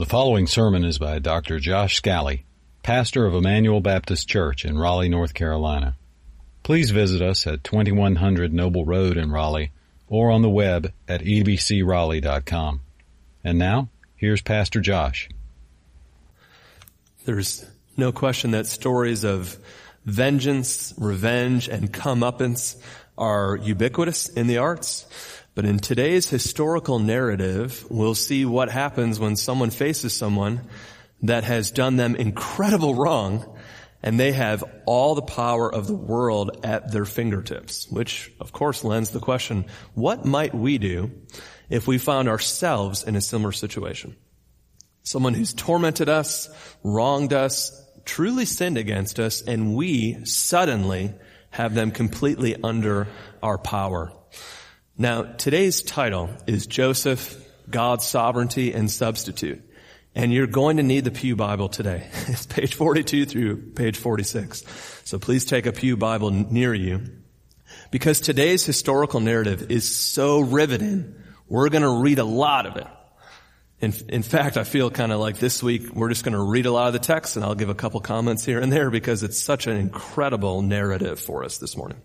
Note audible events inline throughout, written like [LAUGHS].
The following sermon is by Dr. Josh Scally, pastor of Emmanuel Baptist Church in Raleigh, North Carolina. Please visit us at 2100 Noble Road in Raleigh or on the web at ebcraleigh.com. And now, here's Pastor Josh. There's no question that stories of vengeance, revenge, and comeuppance are ubiquitous in the arts. But in today's historical narrative, we'll see what happens when someone faces someone that has done them incredible wrong and they have all the power of the world at their fingertips, which of course lends the question, what might we do if we found ourselves in a similar situation? Someone who's tormented us, wronged us, truly sinned against us, and we suddenly have them completely under our power. Now, today's title is Joseph, God's Sovereignty and Substitute. And you're going to need the Pew Bible today. [LAUGHS] It's page 42 through page 46. So please take a Pew Bible near you. Because today's historical narrative is so riveting, we're going to read a lot of it. In, in fact, I feel kind of like this week we're just going to read a lot of the text and I'll give a couple comments here and there because it's such an incredible narrative for us this morning.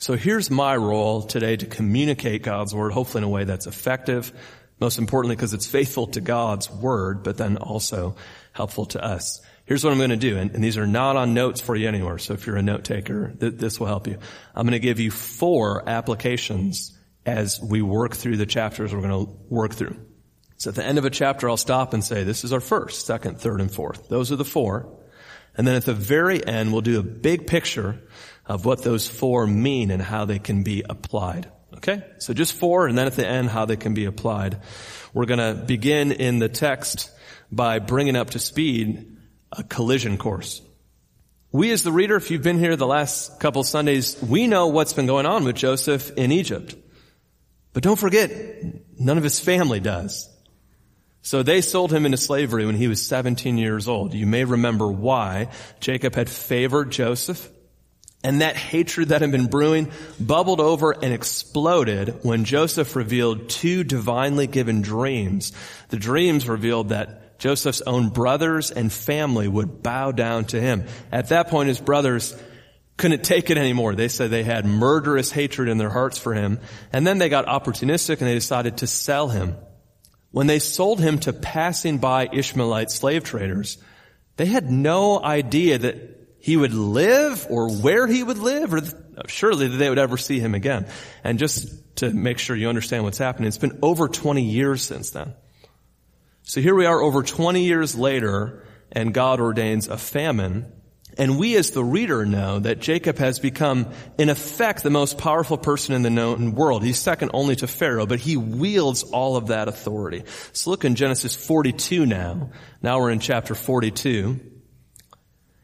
So here's my role today to communicate God's word, hopefully in a way that's effective, most importantly because it's faithful to God's word, but then also helpful to us. Here's what I'm going to do, and, and these are not on notes for you anywhere, so if you're a note taker, th- this will help you. I'm going to give you four applications as we work through the chapters we're going to work through. So at the end of a chapter, I'll stop and say, this is our first, second, third, and fourth. Those are the four. And then at the very end, we'll do a big picture of what those four mean and how they can be applied. Okay? So just four, and then at the end, how they can be applied. We're gonna begin in the text by bringing up to speed a collision course. We as the reader, if you've been here the last couple Sundays, we know what's been going on with Joseph in Egypt. But don't forget, none of his family does. So they sold him into slavery when he was 17 years old. You may remember why. Jacob had favored Joseph. And that hatred that had been brewing bubbled over and exploded when Joseph revealed two divinely given dreams. The dreams revealed that Joseph's own brothers and family would bow down to him. At that point, his brothers couldn't take it anymore. They said they had murderous hatred in their hearts for him. And then they got opportunistic and they decided to sell him. When they sold him to passing by Ishmaelite slave traders, they had no idea that he would live or where he would live or surely that they would ever see him again. And just to make sure you understand what's happening, it's been over 20 years since then. So here we are over 20 years later and God ordains a famine and we as the reader know that Jacob has become, in effect, the most powerful person in the known world. He's second only to Pharaoh, but he wields all of that authority. So look in Genesis 42 now. Now we're in chapter 42.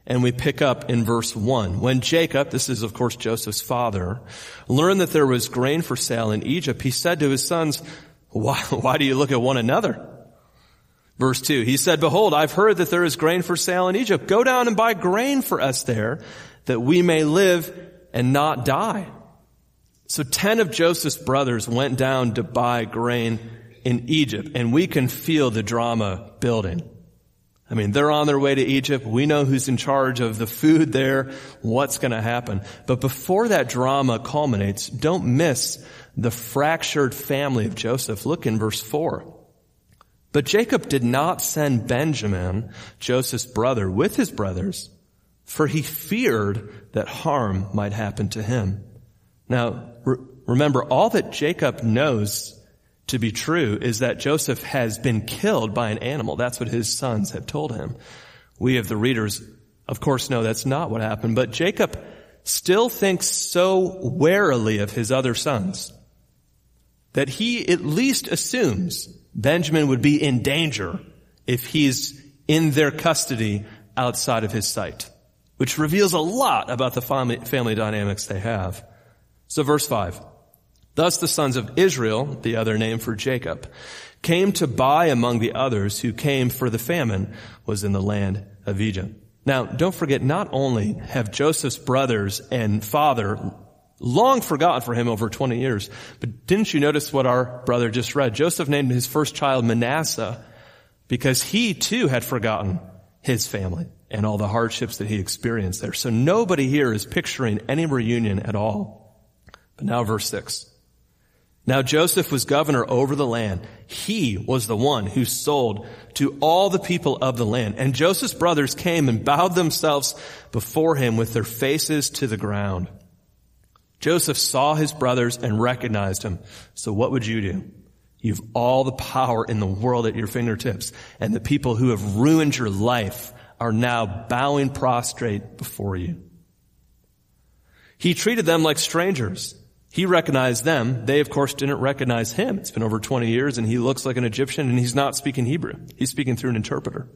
And we pick up in verse 1. When Jacob, this is of course Joseph's father, learned that there was grain for sale in Egypt, he said to his sons, why, [LAUGHS] why do you look at one another? Verse 2, he said, Behold, I've heard that there is grain for sale in Egypt. Go down and buy grain for us there, that we may live and not die. So ten of Joseph's brothers went down to buy grain in Egypt, and we can feel the drama building. I mean, they're on their way to Egypt. We know who's in charge of the food there, what's going to happen. But before that drama culminates, don't miss the fractured family of Joseph. Look in verse 4. But Jacob did not send Benjamin, Joseph's brother, with his brothers, for he feared that harm might happen to him. Now, re- remember, all that Jacob knows to be true is that Joseph has been killed by an animal. That's what his sons have told him. We of the readers, of course, know that's not what happened, but Jacob still thinks so warily of his other sons that he at least assumes Benjamin would be in danger if he's in their custody outside of his sight, which reveals a lot about the family, dynamics they have. So verse 5. Thus the sons of Israel, the other name for Jacob, came to buy among the others who came for the famine was in the land of Egypt. Now, don't forget, not only have Joseph's brothers and father long forgotten for him over 20 years. But didn't you notice what our brother just read? Joseph named his first child Manasseh because he too had forgotten his family and all the hardships that he experienced there. So nobody here is picturing any reunion at all. But now verse six. Now Joseph was governor over the land. He was the one who sold to all the people of the land. And Joseph's brothers came and bowed themselves before him with their faces to the ground. Joseph saw his brothers and recognized him. So what would you do? You've all the power in the world at your fingertips. And the people who have ruined your life are now bowing prostrate before you. He treated them like strangers. He recognized them. They, of course, didn't recognize him. It's been over 20 years and he looks like an Egyptian and he's not speaking Hebrew. He's speaking through an interpreter.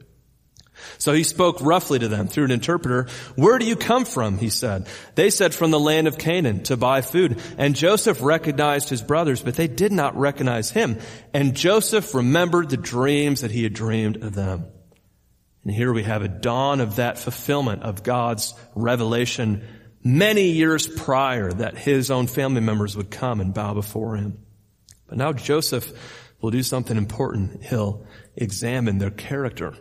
So he spoke roughly to them through an interpreter. Where do you come from? He said. They said from the land of Canaan to buy food. And Joseph recognized his brothers, but they did not recognize him. And Joseph remembered the dreams that he had dreamed of them. And here we have a dawn of that fulfillment of God's revelation many years prior that his own family members would come and bow before him. But now Joseph will do something important. He'll examine their character.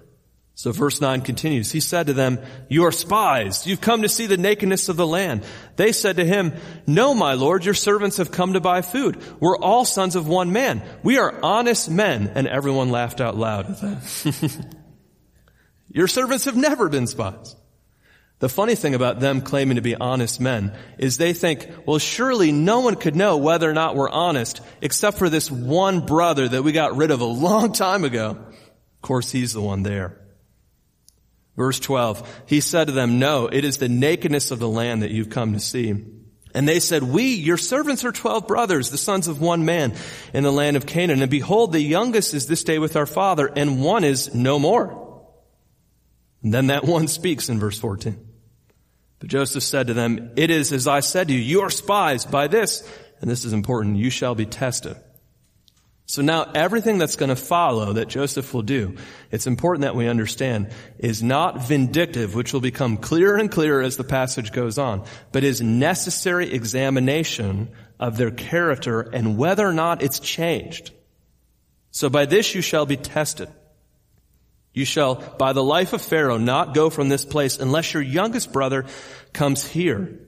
So verse 9 continues. He said to them, You are spies. You've come to see the nakedness of the land. They said to him, No, my lord, your servants have come to buy food. We're all sons of one man. We are honest men. And everyone laughed out loud at that. [LAUGHS] your servants have never been spies. The funny thing about them claiming to be honest men is they think, well, surely no one could know whether or not we're honest except for this one brother that we got rid of a long time ago. Of course, he's the one there. Verse 12, he said to them, no, it is the nakedness of the land that you've come to see. And they said, we, your servants are twelve brothers, the sons of one man in the land of Canaan. And behold, the youngest is this day with our father and one is no more. And then that one speaks in verse 14. But Joseph said to them, It is as I said to you, you are spies by this, and this is important, you shall be tested. So now everything that's going to follow that Joseph will do, it's important that we understand, is not vindictive, which will become clearer and clearer as the passage goes on, but is necessary examination of their character and whether or not it's changed. So by this you shall be tested. You shall, by the life of Pharaoh, not go from this place unless your youngest brother comes here.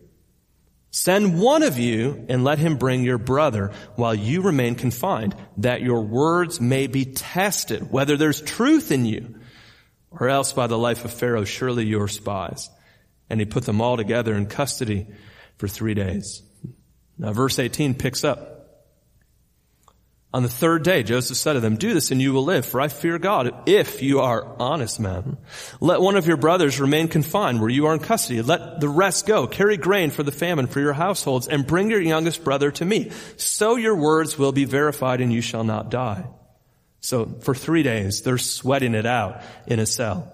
Send one of you and let him bring your brother while you remain confined, that your words may be tested, whether there's truth in you, or else by the life of Pharaoh, surely you're spies. And he put them all together in custody for three days. Now verse 18 picks up. On the third day, Joseph said to them, do this and you will live, for I fear God if you are honest men. Let one of your brothers remain confined where you are in custody. Let the rest go. Carry grain for the famine for your households and bring your youngest brother to me. So your words will be verified and you shall not die. So for three days, they're sweating it out in a cell.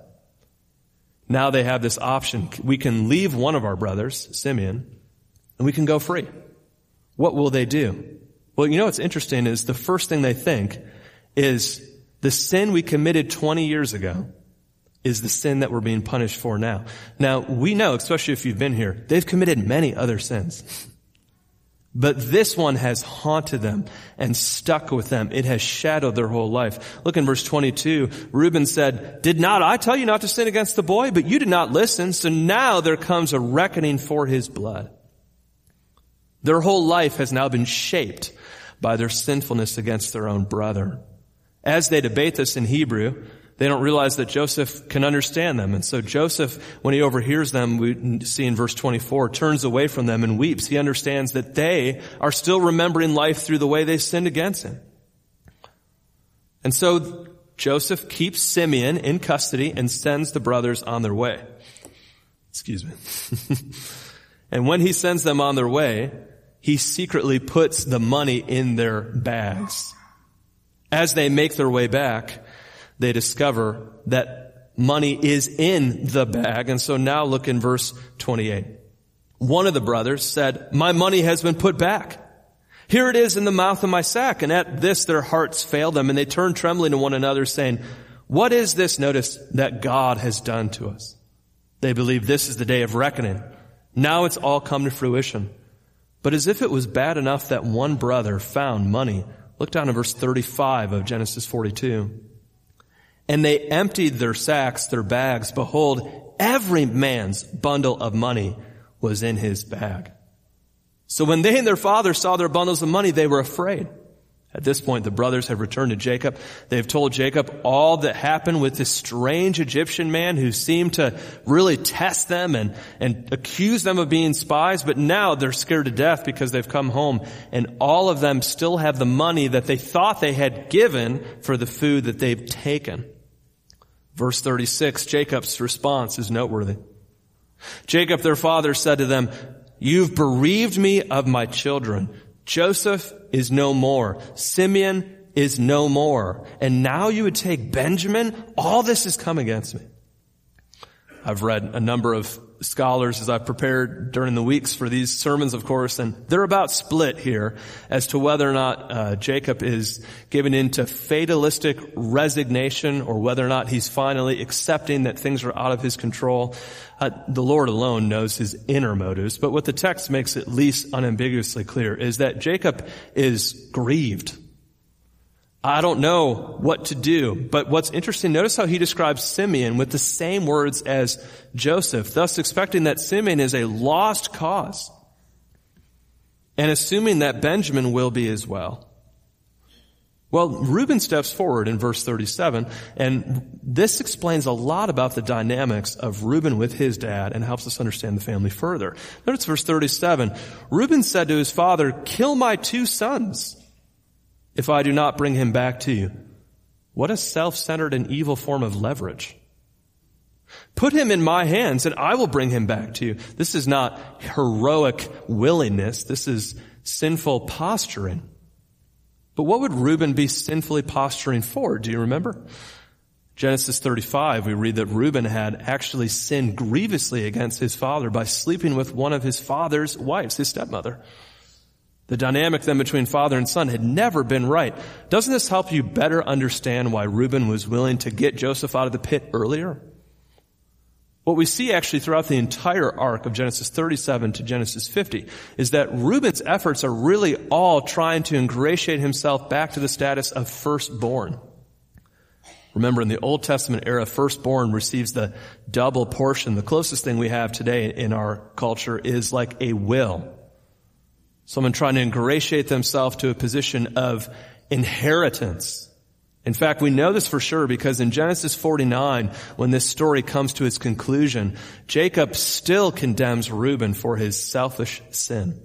Now they have this option. We can leave one of our brothers, Simeon, and we can go free. What will they do? Well, you know what's interesting is the first thing they think is the sin we committed 20 years ago is the sin that we're being punished for now. Now, we know, especially if you've been here, they've committed many other sins. But this one has haunted them and stuck with them. It has shadowed their whole life. Look in verse 22. Reuben said, Did not I tell you not to sin against the boy? But you did not listen. So now there comes a reckoning for his blood. Their whole life has now been shaped by their sinfulness against their own brother. As they debate this in Hebrew, they don't realize that Joseph can understand them. And so Joseph, when he overhears them, we see in verse 24, turns away from them and weeps. He understands that they are still remembering life through the way they sinned against him. And so Joseph keeps Simeon in custody and sends the brothers on their way. Excuse me. [LAUGHS] and when he sends them on their way, he secretly puts the money in their bags. As they make their way back, they discover that money is in the bag. And so now look in verse 28. One of the brothers said, my money has been put back. Here it is in the mouth of my sack. And at this their hearts failed them and they turned trembling to one another saying, what is this notice that God has done to us? They believe this is the day of reckoning. Now it's all come to fruition. But as if it was bad enough that one brother found money, look down at verse 35 of Genesis 42. And they emptied their sacks, their bags. Behold, every man's bundle of money was in his bag. So when they and their father saw their bundles of money, they were afraid. At this point, the brothers have returned to Jacob. They've told Jacob all that happened with this strange Egyptian man who seemed to really test them and, and accuse them of being spies, but now they're scared to death because they've come home and all of them still have the money that they thought they had given for the food that they've taken. Verse 36, Jacob's response is noteworthy. Jacob, their father, said to them, You've bereaved me of my children. Joseph is no more. Simeon is no more. And now you would take Benjamin? All this has come against me. I've read a number of scholars as I've prepared during the weeks for these sermons, of course, and they're about split here as to whether or not uh, Jacob is given into fatalistic resignation or whether or not he's finally accepting that things are out of his control. Uh, the Lord alone knows his inner motives, but what the text makes at least unambiguously clear is that Jacob is grieved I don't know what to do. But what's interesting, notice how he describes Simeon with the same words as Joseph, thus expecting that Simeon is a lost cause. And assuming that Benjamin will be as well. Well, Reuben steps forward in verse 37, and this explains a lot about the dynamics of Reuben with his dad and helps us understand the family further. Notice verse 37. Reuben said to his father, kill my two sons if I do not bring him back to you? What a self-centered and evil form of leverage. Put him in my hands and I will bring him back to you. This is not heroic willingness. This is sinful posturing. But what would Reuben be sinfully posturing for? Do you remember? Genesis 35, we read that Reuben had actually sinned grievously against his father by sleeping with one of his father's wives, his stepmother. The dynamic then between father and son had never been right. Doesn't this help you better understand why Reuben was willing to get Joseph out of the pit earlier? What we see actually throughout the entire arc of Genesis 37 to Genesis 50 is that Reuben's efforts are really all trying to ingratiate himself back to the status of firstborn. Remember, in the Old Testament era, firstborn receives the double portion. The closest thing we have today in our culture is like a will. Someone trying to ingratiate themselves to a position of inheritance. In fact, we know this for sure because in Genesis 49, when this story comes to its conclusion, Jacob still condemns Reuben for his selfish sin.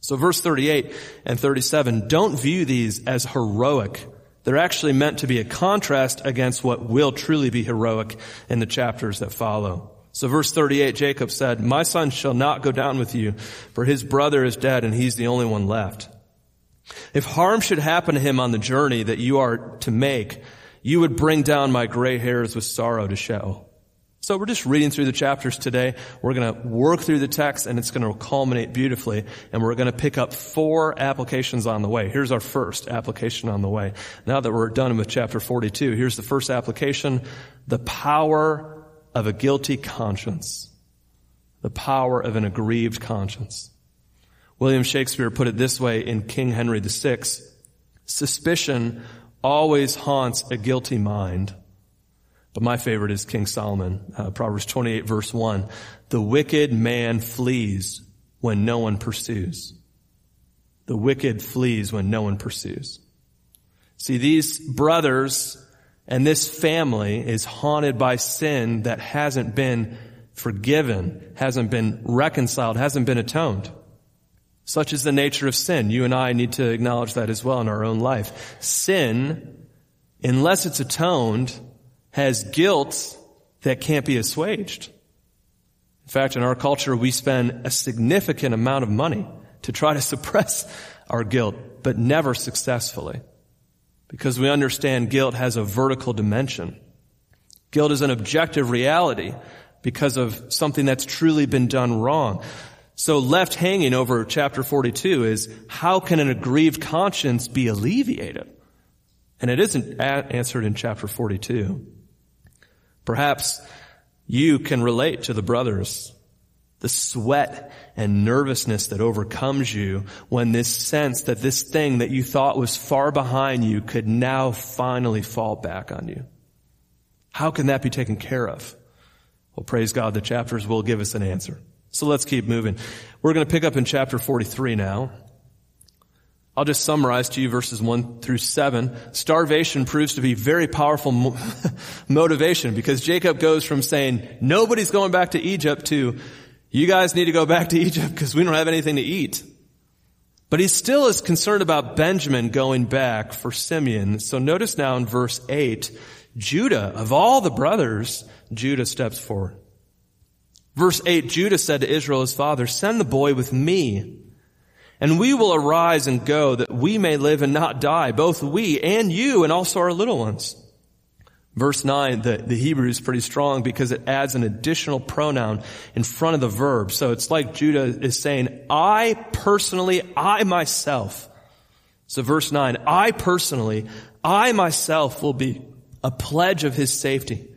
So verse 38 and 37 don't view these as heroic. They're actually meant to be a contrast against what will truly be heroic in the chapters that follow. So verse 38, Jacob said, My son shall not go down with you, for his brother is dead and he's the only one left. If harm should happen to him on the journey that you are to make, you would bring down my gray hairs with sorrow to Sheol. So we're just reading through the chapters today. We're going to work through the text and it's going to culminate beautifully and we're going to pick up four applications on the way. Here's our first application on the way. Now that we're done with chapter 42, here's the first application. The power of a guilty conscience, the power of an aggrieved conscience. William Shakespeare put it this way in King Henry VI, suspicion always haunts a guilty mind. But my favorite is King Solomon, uh, Proverbs 28 verse 1. The wicked man flees when no one pursues. The wicked flees when no one pursues. See, these brothers and this family is haunted by sin that hasn't been forgiven, hasn't been reconciled, hasn't been atoned. Such is the nature of sin. You and I need to acknowledge that as well in our own life. Sin, unless it's atoned, has guilt that can't be assuaged. In fact, in our culture, we spend a significant amount of money to try to [LAUGHS] suppress our guilt, but never successfully because we understand guilt has a vertical dimension. Guilt is an objective reality because of something that's truly been done wrong. So left hanging over chapter 42 is how can an aggrieved conscience be alleviated? And it isn't answered in chapter 42. Perhaps you can relate to the brothers the sweat and nervousness that overcomes you when this sense that this thing that you thought was far behind you could now finally fall back on you. How can that be taken care of? Well, praise God, the chapters will give us an answer. So let's keep moving. We're going to pick up in chapter 43 now. I'll just summarize to you verses 1 through 7. Starvation proves to be very powerful mo- [LAUGHS] motivation because Jacob goes from saying, nobody's going back to Egypt to, you guys need to go back to Egypt because we don't have anything to eat. But he still is concerned about Benjamin going back for Simeon. So notice now in verse 8, Judah, of all the brothers, Judah steps forward. Verse 8, Judah said to Israel his father, send the boy with me and we will arise and go that we may live and not die, both we and you and also our little ones. Verse 9, the, the Hebrew is pretty strong because it adds an additional pronoun in front of the verb. So it's like Judah is saying, I personally, I myself. So verse 9, I personally, I myself will be a pledge of his safety.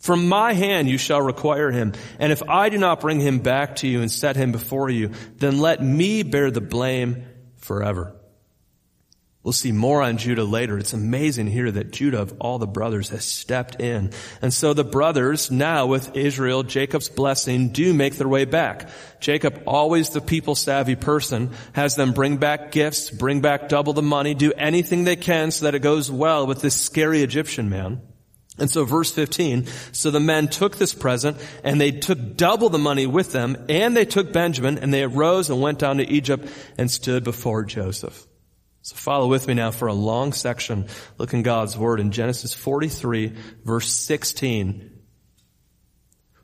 From my hand you shall require him. And if I do not bring him back to you and set him before you, then let me bear the blame forever. We'll see more on Judah later. It's amazing here that Judah of all the brothers has stepped in. And so the brothers now with Israel, Jacob's blessing, do make their way back. Jacob, always the people savvy person, has them bring back gifts, bring back double the money, do anything they can so that it goes well with this scary Egyptian man. And so verse 15, so the men took this present and they took double the money with them and they took Benjamin and they arose and went down to Egypt and stood before Joseph. So follow with me now for a long section. Look in God's word in Genesis 43 verse 16.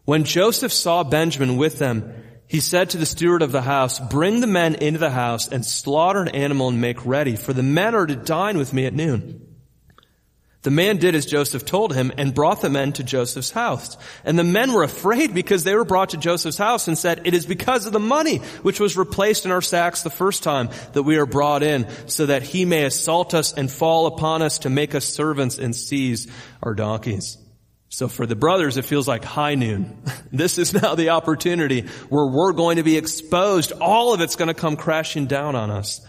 When Joseph saw Benjamin with them, he said to the steward of the house, bring the men into the house and slaughter an animal and make ready, for the men are to dine with me at noon. The man did as Joseph told him and brought the men to Joseph's house. And the men were afraid because they were brought to Joseph's house and said, it is because of the money which was replaced in our sacks the first time that we are brought in so that he may assault us and fall upon us to make us servants and seize our donkeys. So for the brothers, it feels like high noon. [LAUGHS] This is now the opportunity where we're going to be exposed. All of it's going to come crashing down on us.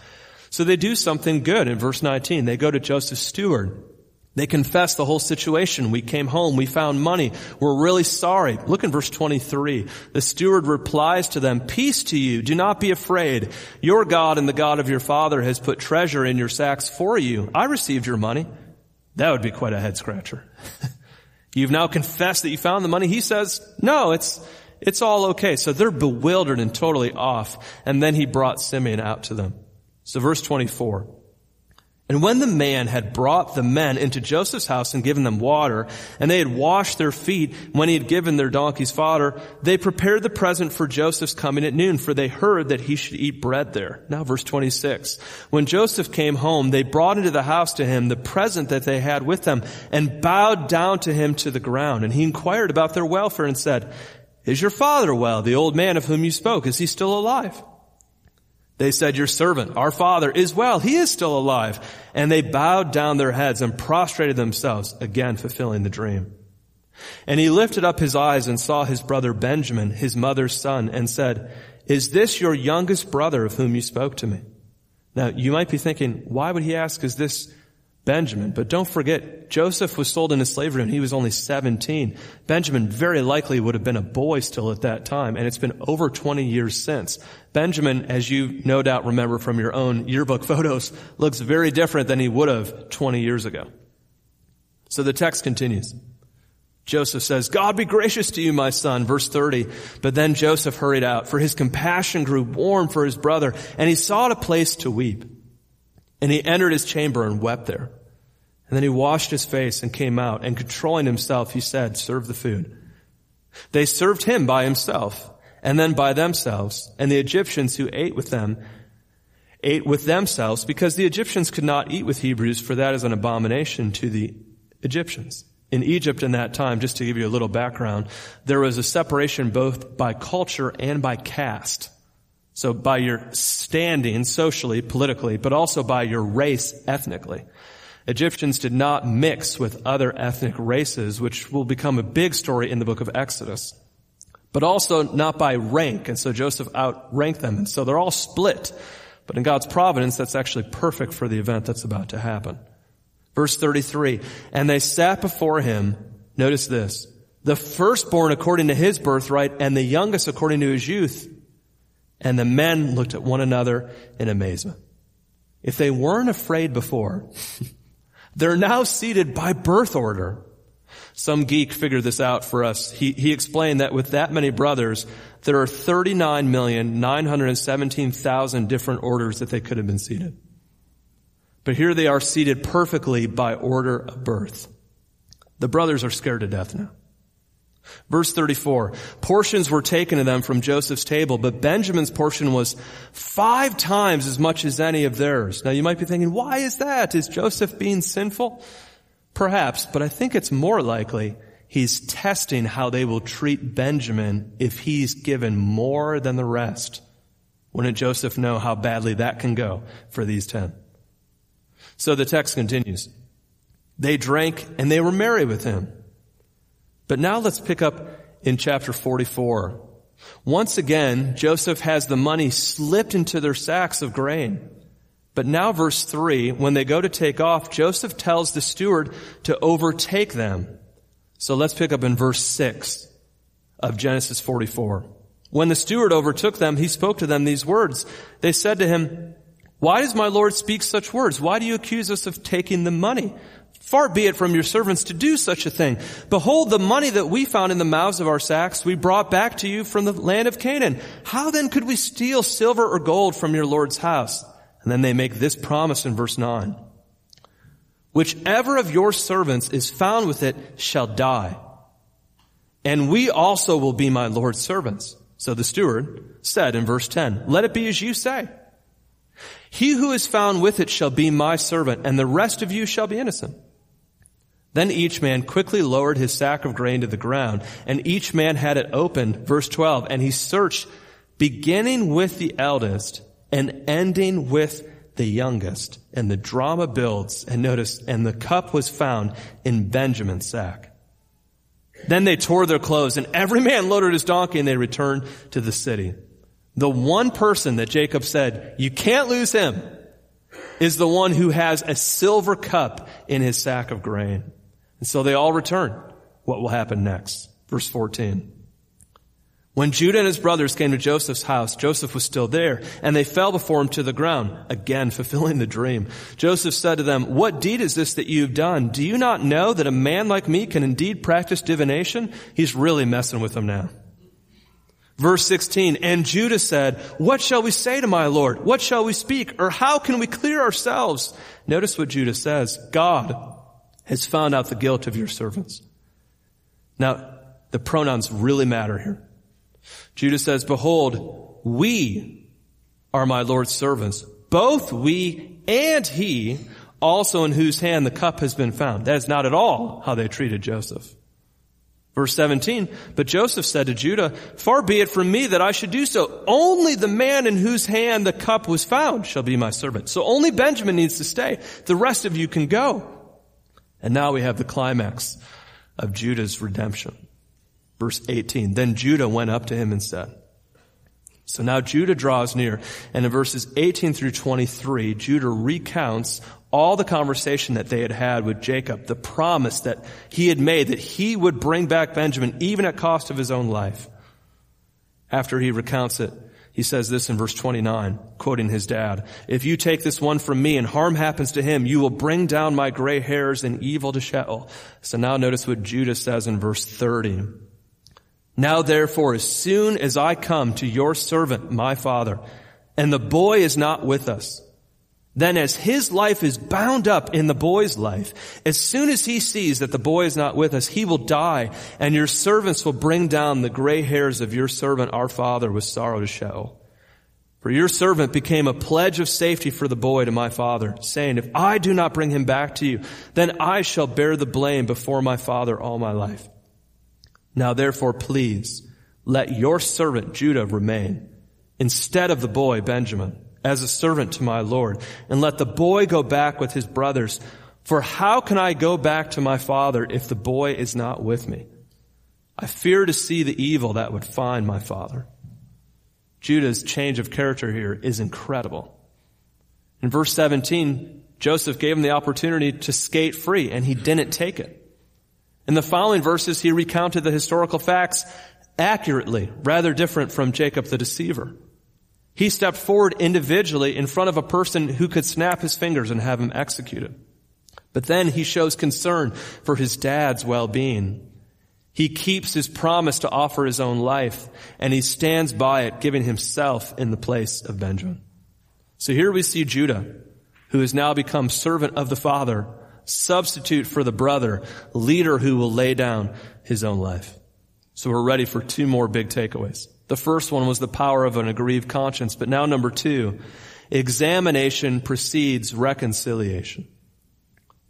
So they do something good in verse 19. They go to Joseph's steward they confess the whole situation. We came home. We found money. We're really sorry. Look in verse 23. The steward replies to them, peace to you. Do not be afraid. Your God and the God of your father has put treasure in your sacks for you. I received your money. That would be quite a head scratcher. [LAUGHS] You've now confessed that you found the money. He says, no, it's, it's all okay. So they're bewildered and totally off. And then he brought Simeon out to them. So verse 24. And when the man had brought the men into Joseph's house and given them water, and they had washed their feet when he had given their donkeys fodder, they prepared the present for Joseph's coming at noon, for they heard that he should eat bread there. Now verse 26. When Joseph came home, they brought into the house to him the present that they had with them, and bowed down to him to the ground. And he inquired about their welfare and said, Is your father well, the old man of whom you spoke? Is he still alive? They said, your servant, our father is well. He is still alive. And they bowed down their heads and prostrated themselves, again fulfilling the dream. And he lifted up his eyes and saw his brother Benjamin, his mother's son, and said, is this your youngest brother of whom you spoke to me? Now, you might be thinking, why would he ask, is this Benjamin. But don't forget, Joseph was sold into slavery when he was only 17. Benjamin very likely would have been a boy still at that time, and it's been over 20 years since. Benjamin, as you no doubt remember from your own yearbook [LAUGHS] photos, looks very different than he would have 20 years ago. So the text continues. Joseph says, God be gracious to you, my son, verse 30. But then Joseph hurried out, for his compassion grew warm for his brother, and he sought a place to weep. And he entered his chamber and wept there. And then he washed his face and came out, and controlling himself, he said, serve the food. They served him by himself, and then by themselves, and the Egyptians who ate with them ate with themselves, because the Egyptians could not eat with Hebrews, for that is an abomination to the Egyptians. In Egypt in that time, just to give you a little background, there was a separation both by culture and by caste. So by your standing socially, politically, but also by your race ethnically. Egyptians did not mix with other ethnic races, which will become a big story in the book of Exodus. But also not by rank, and so Joseph outranked them, and so they're all split. But in God's providence, that's actually perfect for the event that's about to happen. Verse 33, and they sat before him Notice this. The firstborn according to his birthright and the youngest according to his youth. And the men looked at one another in amazement. If they weren't afraid before, [LAUGHS] they're now seated by birth order. Some geek figured this out for us. He, he explained that with that many brothers, there are 39,917,000 different orders that they could have been seated. But here they are seated perfectly by order of birth. The brothers are scared to death now. Verse 34, portions were taken to them from Joseph's table, but Benjamin's portion was five times as much as any of theirs. Now you might be thinking, why is that? Is Joseph being sinful? Perhaps, but I think it's more likely he's testing how they will treat Benjamin if he's given more than the rest. Wouldn't Joseph know how badly that can go for these ten? So the text continues. They drank and they were merry with him. But now let's pick up in chapter 44. Once again, Joseph has the money slipped into their sacks of grain. But now verse 3, when they go to take off, Joseph tells the steward to overtake them. So let's pick up in verse 6 of Genesis 44. When the steward overtook them, he spoke to them these words. They said to him, why does my Lord speak such words? Why do you accuse us of taking the money? Far be it from your servants to do such a thing. Behold, the money that we found in the mouths of our sacks we brought back to you from the land of Canaan. How then could we steal silver or gold from your Lord's house? And then they make this promise in verse 9. Whichever of your servants is found with it shall die. And we also will be my Lord's servants. So the steward said in verse 10, let it be as you say. He who is found with it shall be my servant, and the rest of you shall be innocent. Then each man quickly lowered his sack of grain to the ground, and each man had it opened, verse 12, and he searched, beginning with the eldest and ending with the youngest. And the drama builds, and notice, and the cup was found in Benjamin's sack. Then they tore their clothes, and every man loaded his donkey, and they returned to the city. The one person that Jacob said, you can't lose him, is the one who has a silver cup in his sack of grain. And so they all return. What will happen next? Verse 14. When Judah and his brothers came to Joseph's house, Joseph was still there, and they fell before him to the ground, again [LAUGHS] fulfilling the dream. Joseph said to them, What deed is this that you've done? Do you not know that a man like me can indeed practice divination? He's really messing with them now. Verse 16, and Judah said, what shall we say to my Lord? What shall we speak? Or how can we clear ourselves? Notice what Judah says. God has found out the guilt of your servants. Now, the pronouns really matter here. Judah says, behold, we are my Lord's servants, both we and he, also in whose hand the cup has been found. That is not at all how they treated Joseph. Verse 17, but Joseph said to Judah, far be it from me that I should do so. Only the man in whose hand the cup was found shall be my servant. So only Benjamin needs to stay. The rest of you can go. And now we have the climax of Judah's redemption. Verse 18, then Judah went up to him and said, so now Judah draws near, and in verses 18 through 23, Judah recounts all the conversation that they had had with Jacob, the promise that he had made that he would bring back Benjamin even at cost of his own life. After he recounts it, he says this in verse 29, quoting his dad, if you take this one from me and harm happens to him, you will bring down my gray hairs and evil to Sheol. So now notice what Judah says in verse 30. Now therefore, as soon as I come to your servant, my father, and the boy is not with us, then as his life is bound up in the boy's life, as soon as he sees that the boy is not with us, he will die, and your servants will bring down the gray hairs of your servant, our father, with sorrow to Sheol. For your servant became a pledge of safety for the boy to my father, saying, if I do not bring him back to you, then I shall bear the blame before my father all my life. Now therefore, please, let your servant Judah remain, instead of the boy Benjamin as a servant to my Lord, and let the boy go back with his brothers. For how can I go back to my father if the boy is not with me? I fear to see the evil that would find my father. Judah's change of character here is incredible. In verse 17, Joseph gave him the opportunity to skate free and he didn't take it. In the following verses, he recounted the historical facts accurately, rather different from Jacob the deceiver. He stepped forward individually in front of a person who could snap his fingers and have him executed. But then he shows concern for his dad's well-being. He keeps his promise to offer his own life, and he stands by it, giving himself in the place of Benjamin. So here we see Judah, who has now become servant of the father, substitute for the brother, leader who will lay down his own life. So we're ready for two more big takeaways. The first one was the power of an aggrieved conscience, but now number two, examination precedes reconciliation.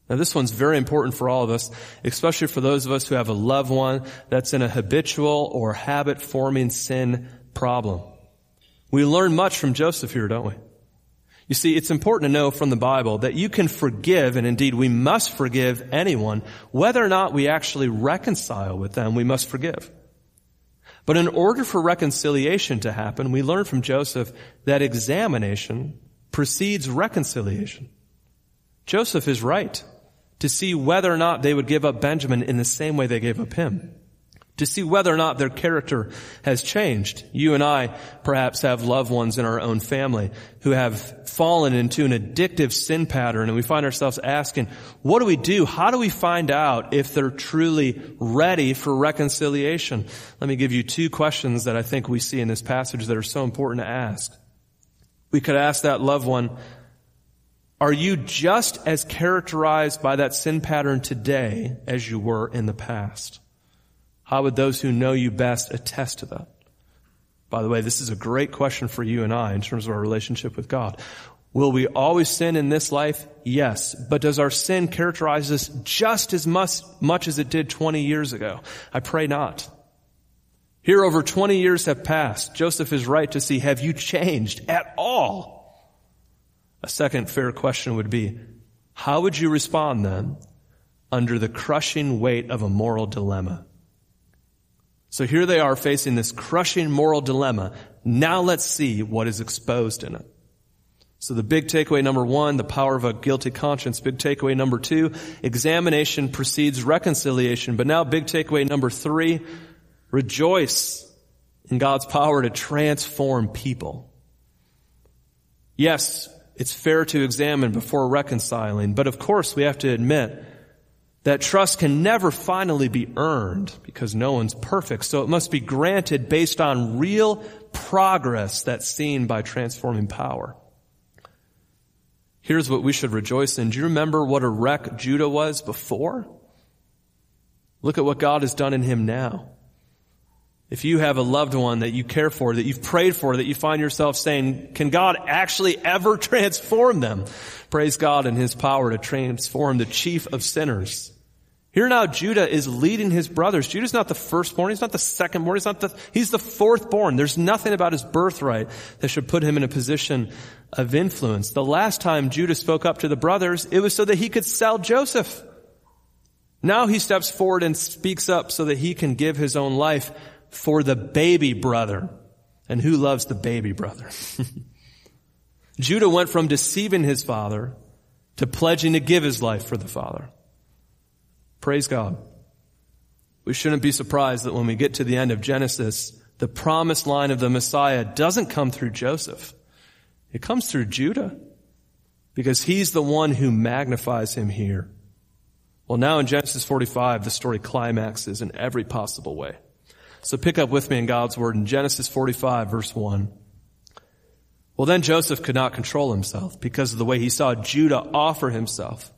Now this one's very important for all of us, especially for those of us who have a loved one that's in a habitual or habit forming sin problem. We learn much from Joseph here, don't we? You see, it's important to know from the Bible that you can forgive, and indeed we must forgive anyone, whether or not we actually reconcile with them, we must forgive. But in order for reconciliation to happen, we learn from Joseph that examination precedes reconciliation. Joseph is right to see whether or not they would give up Benjamin in the same way they gave up him. To see whether or not their character has changed. You and I perhaps have loved ones in our own family who have fallen into an addictive sin pattern and we find ourselves asking, what do we do? How do we find out if they're truly ready for reconciliation? Let me give you two questions that I think we see in this passage that are so important to ask. We could ask that loved one, are you just as characterized by that sin pattern today as you were in the past? How would those who know you best attest to that? By the way, this is a great question for you and I in terms of our relationship with God. Will we always sin in this life? Yes. But does our sin characterize us just as much, much as it did 20 years ago? I pray not. Here over 20 years have passed. Joseph is right to see, have you changed at all? A second fair question would be, how would you respond then under the crushing weight of a moral dilemma? So here they are facing this crushing moral dilemma. Now let's see what is exposed in it. So the big takeaway number one, the power of a guilty conscience. Big takeaway number two, examination precedes reconciliation. But now big takeaway number three, rejoice in God's power to transform people. Yes, it's fair to examine before reconciling. But of course, we have to admit that trust can never finally be earned because no one's perfect. So it must be granted based on real progress that's seen by transforming power. Here's what we should rejoice in. Do you remember what a wreck Judah was before? Look at what God has done in him now. If you have a loved one that you care for, that you've prayed for, that you find yourself saying, can God actually ever [LAUGHS] transform them? Praise God in His power to transform the chief of sinners. Here now Judah is leading his brothers. Judah's not the firstborn. He's not the secondborn. He's not the, he's the fourthborn. There's nothing about his birthright that should put him in a position of influence. The last time Judah spoke up to the brothers, it was so that he could sell Joseph. Now he steps forward and speaks up so that he can give his own life for the baby brother. And who loves the baby brother? [LAUGHS] Judah went from deceiving his father to pledging to give his life for the father. Praise God. We shouldn't be surprised that when we get to the end of Genesis, the promised line of the Messiah doesn't come through Joseph. It comes through Judah because he's the one who magnifies him here. Well, now in Genesis 45, the story climaxes in every possible way. So pick up with me in God's word in Genesis 45 verse 1. Well then Joseph could not control himself because of the way he saw Judah offer himself.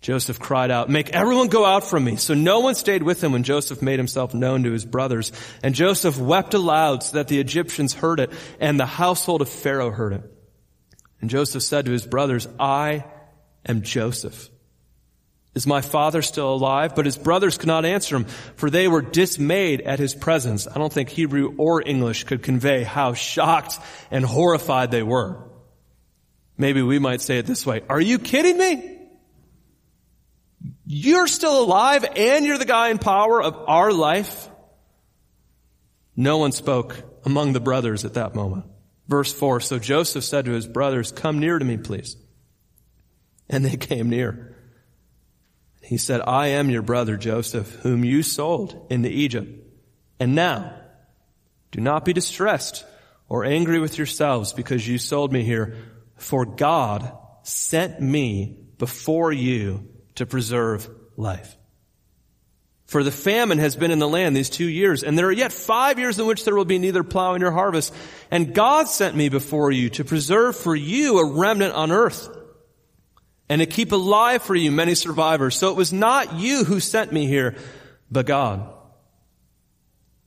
Joseph cried out, make everyone go out from me. So no one stayed with him when Joseph made himself known to his brothers. And Joseph wept aloud so that the Egyptians heard it and the household of Pharaoh heard it. And Joseph said to his brothers, I am Joseph. Is my father still alive? But his brothers could not answer him, for they were dismayed at his presence. I don't think Hebrew or English could convey how shocked and horrified they were. Maybe we might say it this way. Are you kidding me? You're still alive and you're the guy in power of our life? No one spoke among the brothers at that moment. Verse 4, so Joseph said to his brothers, come near to me, please. And they [LAUGHS] came near. He said, I am your brother Joseph, whom you sold into Egypt. And now, do not be distressed or angry with yourselves because you sold me here, for God sent me before you to preserve life. For the famine has been in the land these two years, and there are yet five years in which there will be neither plowing nor harvest. And God sent me before you to preserve for you a remnant on earth, and to keep alive for you many survivors. So it was not you who sent me here, but God.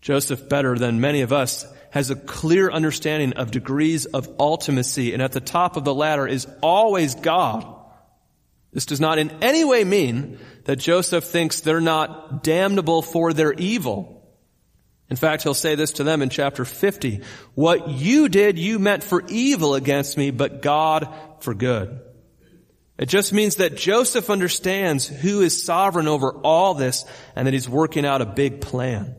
Joseph, better than many of us, has a clear understanding of degrees of ultimacy, and at the top of the ladder is always God. This does not in any way mean that Joseph thinks they're not damnable for their evil. In fact, he'll say this to them in chapter 50. What you did, you meant for evil against me, but God for good. It just means that Joseph understands who is sovereign over all this and that he's working out a big plan.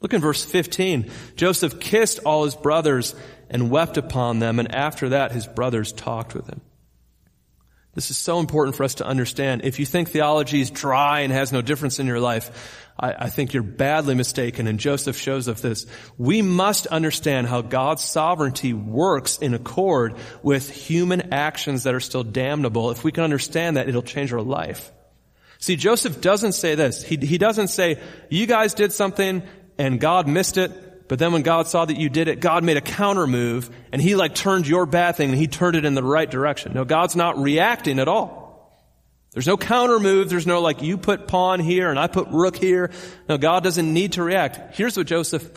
Look in verse 15. Joseph kissed all his brothers and wept upon them, and after that his brothers talked with him. This is so important for us to understand. If you think theology is dry and has no difference in your life, I, I, think you're badly mistaken, and Joseph shows us this. We must understand how God's sovereignty works in accord with human actions that are still damnable. If we can understand that, it'll change our life. See, Joseph doesn't say this. He, he doesn't say, you guys did something and God missed it, but then when God saw that you did it, God made a counter move and he like turned your bad thing and he turned it in the right direction. No, God's not reacting at all. There's no counter move. There's no like you put pawn here and I put rook here. No, God doesn't need to react. Here's what Joseph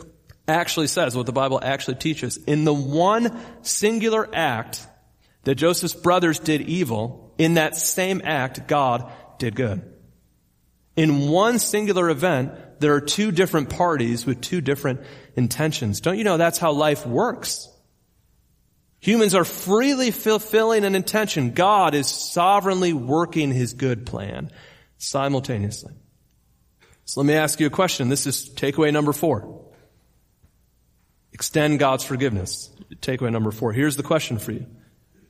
actually says, what the Bible actually teaches. In the one singular act that Joseph's brothers did evil, in that same act, God did good. In one singular event, there are two different parties with two different intentions. Don't you know that's how life works? Humans are freely fulfilling an intention. God is sovereignly working his good plan simultaneously. So let me ask you a question. This is takeaway number four. Extend God's forgiveness. Takeaway number four. Here's the question for you.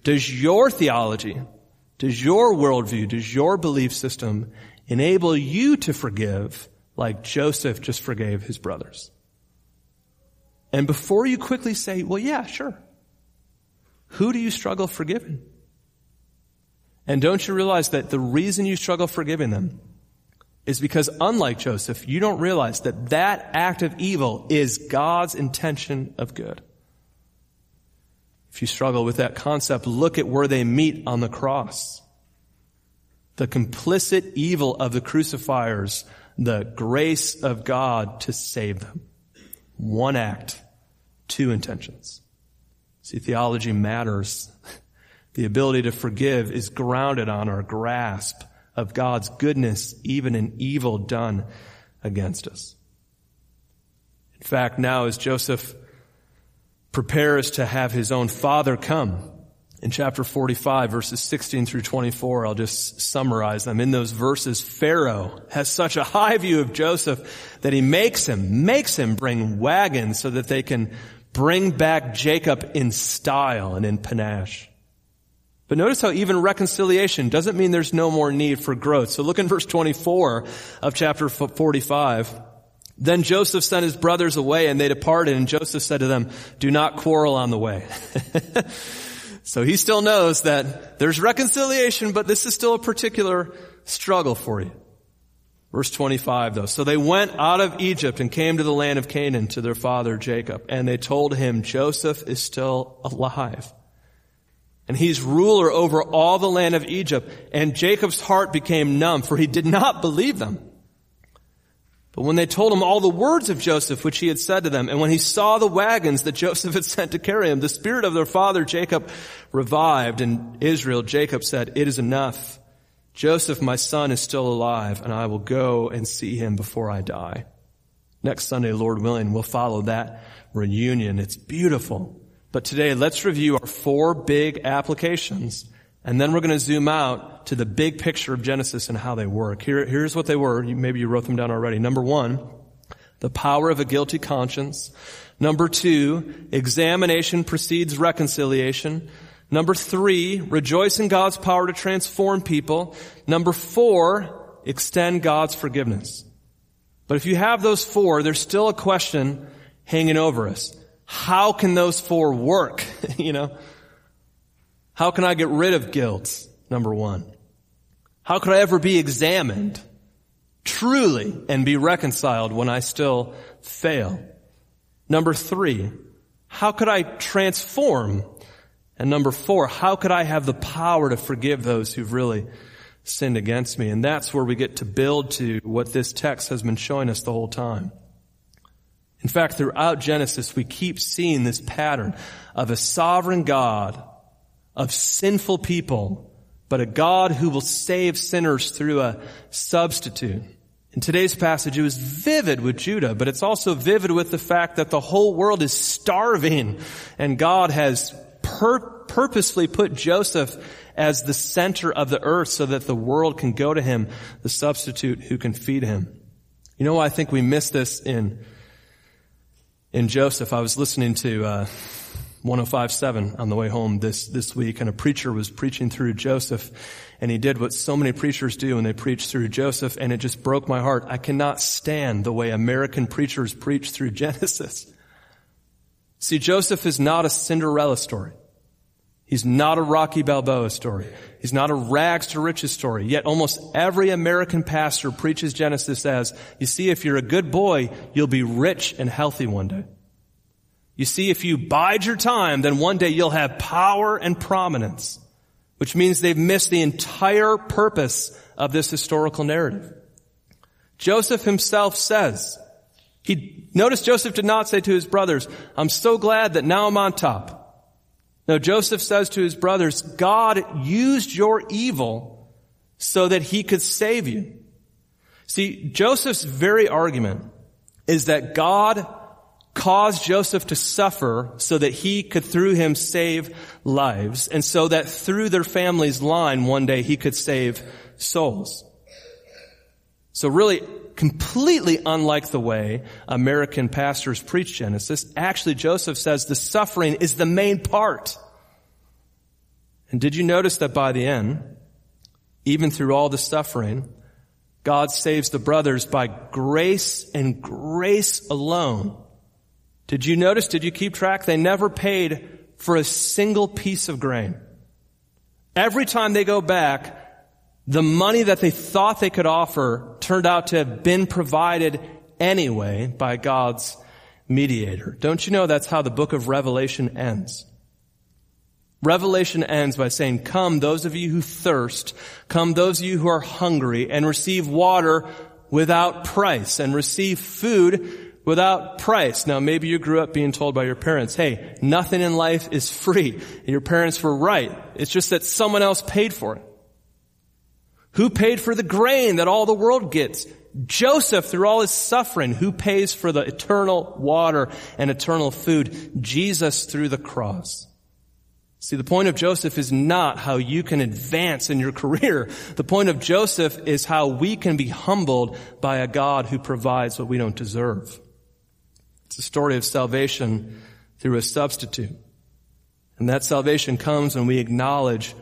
Does your theology, does your worldview, does your belief system enable you to forgive like Joseph just forgave his brothers. And before you quickly say, well, yeah, sure. Who do you struggle forgiving? And don't you realize that the reason you struggle forgiving them is because unlike Joseph, you don't realize that that act of evil is God's intention of good. If you struggle with that concept, look at where they meet on the cross. The complicit evil of the crucifiers the grace of God to save them. One act, two intentions. See, theology matters. The ability to forgive is grounded on our grasp of God's goodness, even in evil done against us. In fact, now as Joseph prepares to have his own father come, in chapter 45, verses 16 through 24, I'll just summarize them. In those verses, Pharaoh has such a high view of Joseph that he makes him, makes him bring wagons so that they can bring back Jacob in style and in panache. But notice how even reconciliation doesn't mean there's no more need for growth. So look in verse 24 of chapter 45. Then Joseph sent his brothers away and they departed and Joseph said to them, do not quarrel on the way. [LAUGHS] So he still knows that there's reconciliation, but this is still a particular struggle for you. Verse 25 though. So they went out of Egypt and came to the land of Canaan to their father Jacob. And they told him, Joseph is still alive. And he's ruler over all the land of Egypt. And Jacob's heart became numb, for he did not believe them. But when they told him all the words of Joseph, which he had said to them, and when he saw the wagons that [LAUGHS] Joseph had sent to carry him, the spirit of their father Jacob revived, and Israel, Jacob said, it is enough. Joseph, my son, is still alive, and I will go and see him before I die. Next Sunday, Lord willing, we'll follow that reunion. It's beautiful. But today, let's review our four big applications and then we're going to zoom out to the big picture of Genesis and how they work. Here, here's what they were. Maybe you wrote them down already. Number one, the power of a guilty conscience. Number two, examination precedes reconciliation. Number three, rejoice in God's power to transform people. Number four, extend God's forgiveness. But if you have those four, there's still a question hanging over us. How can those four work? [LAUGHS] you know? How can I get rid of guilt? Number one. How could I ever be examined truly and be reconciled when I still fail? Number three, how could I transform? And number four, how could I have the power to forgive those who've really sinned against me? And that's where we get to build to what this text has been showing us the whole time. In fact, throughout Genesis, we keep seeing this pattern of a sovereign God, of sinful people, but a God who will save sinners through a substitute. In today's passage, it was vivid with Judah, but it's also vivid with the fact that the whole world is starving and God has pur- purposely put Joseph as the center of the earth so that the world can go to him, the substitute who can feed him. You know, I think we miss this in in Joseph. I was listening to uh, 105.7 on the way home this, this week, and a preacher was preaching through Joseph, and he did what so many preachers do when they preach through Joseph, and it just broke my heart. I cannot stand the way American preachers preach through [LAUGHS] Genesis. See, Joseph is not a Cinderella story. He's not a Rocky Balboa story. He's not a rags to riches story. Yet almost every American pastor preaches Genesis as, you see, if you're a good boy, you'll be rich and healthy one day. You see, if you bide your time, then one day you'll have power and prominence, which means they've missed the entire purpose of this historical narrative. Joseph himself says, he, notice Joseph did not say to his brothers, I'm so glad that now I'm on top. Now Joseph says to his brothers, God used your evil so that he could save you. See, Joseph's very argument is that God caused Joseph to suffer so that he could through him save lives and so that through their family's line one day he could save souls. So really completely unlike the way American pastors preach Genesis. Actually, Joseph says the suffering is the main part. And did you notice that by the end, even through all the suffering, God saves the brothers by grace and grace alone. Did you notice? Did you keep track? They never paid for a single piece of grain. Every time they go back, the money that they thought they could offer turned out to have been provided anyway by God's mediator. Don't you know that's how the book of Revelation ends? Revelation ends by saying, come those of you who thirst, come those of you who are hungry and receive water without price and receive food without price. Now maybe you grew up being told by your parents, hey, nothing in life is free. And your parents were right. It's just that someone else paid for it. Who paid for the grain that all the world gets? Joseph, through all his suffering, who pays for the eternal water and eternal food? Jesus through the cross. See, the point of Joseph is not how you can advance in your [LAUGHS] career. The point of Joseph is how we can be humbled by a God who provides what we don't deserve. It's a story of salvation through a substitute. And that salvation comes when we acknowledge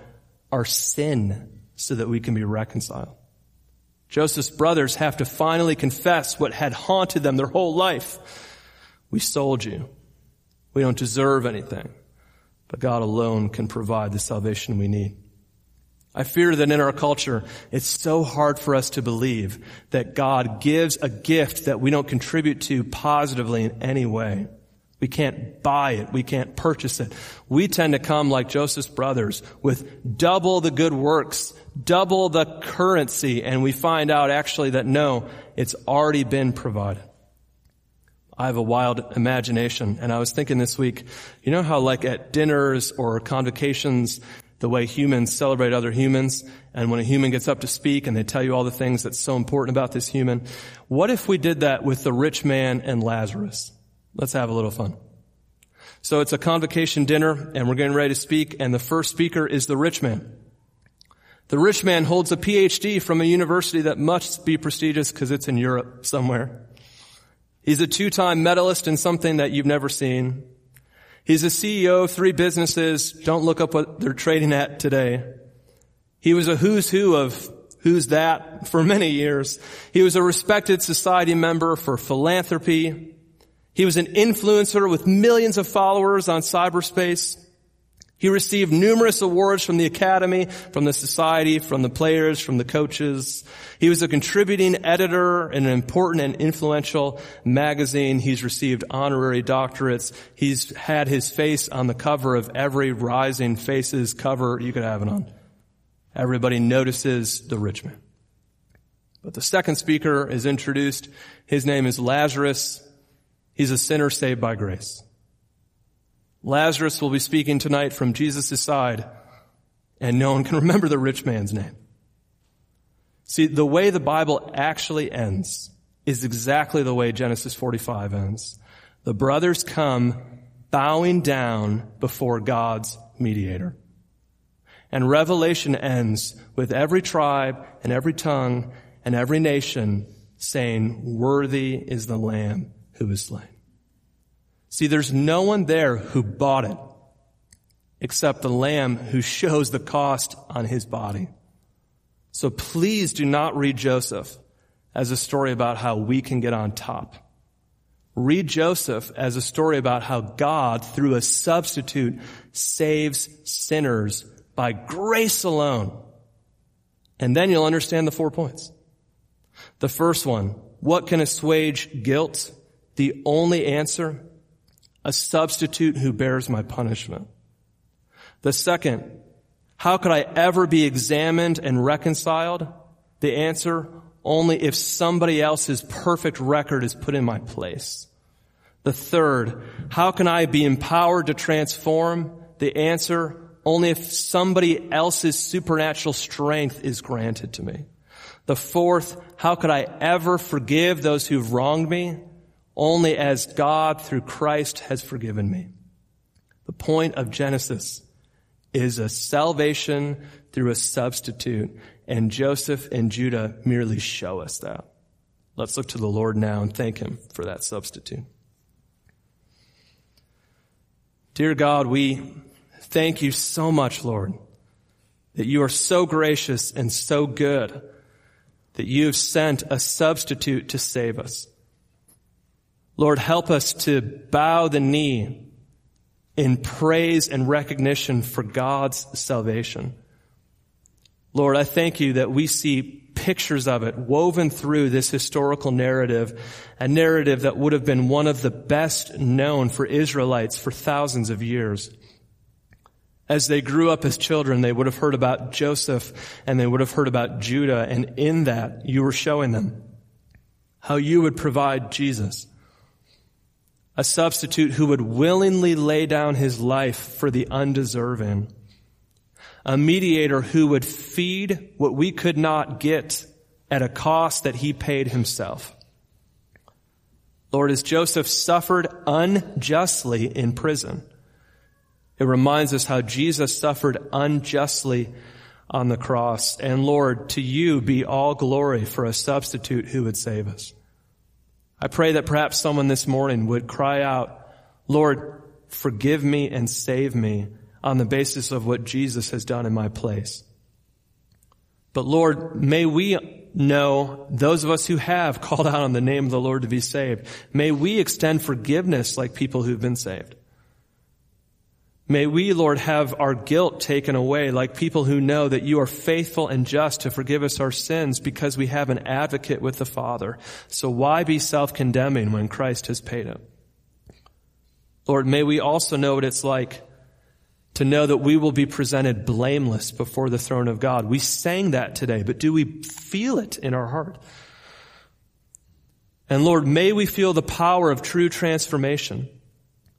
our sin so that we can be reconciled. Joseph's brothers have to finally confess what had haunted them their whole life. We sold you. We don't deserve anything, but God alone can provide the salvation we need. I fear that in our culture, it's so hard for us to believe that God gives a gift that we don't contribute to positively in any way. We can't buy it. We can't purchase it. We tend to come like Joseph's brothers with double the good works, double the currency, and we find out actually that no, it's already been provided. I have a wild imagination, and I was thinking this week, you know how like at dinners or convocations, the way humans celebrate other humans, and when a human gets up to speak and they tell you all the things that's so important about this human, what if we did that with the rich man and Lazarus? Let's have a little fun. So it's a convocation dinner and we're getting ready to speak and the first speaker is the rich man. The rich man holds a PhD from a university that must be prestigious because it's in Europe somewhere. He's a two-time medalist in something that you've never seen. He's a CEO of three businesses. Don't look up what they're trading at today. He was a who's who of Who's that? For many years, he was a respected society member for philanthropy. He was an influencer with millions of followers on cyberspace. He received numerous awards from the Academy, from the Society, from the players, from the coaches. He was a contributing editor in an important and influential magazine. He's received honorary doctorates. He's had his face on the cover of every Rising Faces cover you could have it on. Everybody notices the rich man. But the second speaker is introduced. His name is Lazarus. He's a sinner saved by grace. Lazarus will be speaking tonight from Jesus' side, and no one can [LAUGHS] remember the rich man's name. See, the way the Bible actually ends is exactly the way Genesis 45 ends. The brothers come bowing down before God's mediator. And Revelation ends with every tribe and every tongue and every nation saying, worthy is the lamb who was slain. See, there's no one there who bought it except the lamb who shows the cost on his body. So please do not read Joseph as a story about how we can get on top. Read Joseph as a story about how God, through a substitute, saves sinners by grace alone. And then you'll understand the four points. The first one, what can assuage guilt? The only answer, a substitute who bears my punishment. The second, how could I ever be examined and reconciled? The answer, only if somebody else's perfect record is put in my place. The third, how can I be empowered to transform? The answer, only if somebody else's supernatural strength is granted to me. The fourth, how could I ever forgive those who've wronged me? Only as God through Christ has forgiven me. The point of Genesis is a salvation through a substitute, and Joseph and Judah merely show us that. Let's look to the Lord now and thank Him for that substitute. Dear God, we Thank you so much, Lord, that you are so gracious and so good that you have sent a substitute to save us. Lord, help us to bow the knee in praise and recognition for God's salvation. Lord, I thank you that we see pictures of it woven through this historical narrative, a narrative that would have been one of the best known for Israelites for thousands of years. As they grew up as children, they would have heard about Joseph and they would have heard about Judah. And in that, you were showing them how you would provide Jesus. A substitute who would willingly lay down his life for the undeserving. A mediator who would feed what we could not get at a cost that he paid himself. Lord, as Joseph suffered unjustly in prison, it reminds us how Jesus suffered unjustly on the cross. And Lord, to you be all glory for a substitute who would save us. I pray that perhaps someone this morning would cry out, Lord, forgive me and save me on the basis of what Jesus has done in my place. But Lord, may we know, those of us who have [LAUGHS] called out on the name of the Lord to be saved, may we extend forgiveness like people who've been saved. May we, Lord, have our guilt taken away like people who know that you are faithful and just to forgive us our sins because we have an advocate with the Father. So why be self-condemning when Christ has paid it? Lord, may we also know what it's like to know that we will be presented blameless before the throne of God. We sang that today, but do we feel it in our heart? And Lord, may we feel the power of true transformation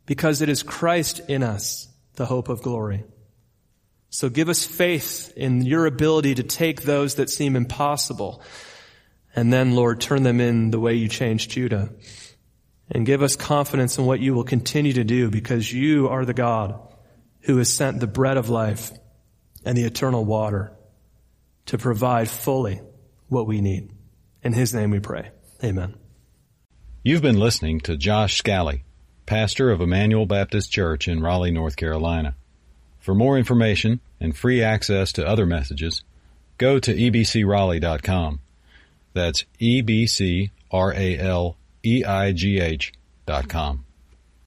because it is Christ in us the hope of glory. So give us faith in your ability to take those that seem impossible and then, Lord, turn them in the way you changed Judah. And give us confidence in what you will continue to do because you are the God who has sent the bread of life and the eternal water to provide fully what we need. In his name we pray. Amen. You've been listening to Josh Scally pastor of Emmanuel Baptist Church in Raleigh, North Carolina. For more information and free access to other messages, go to ebcraleigh.com. That's E B C R A L E I G H dot com.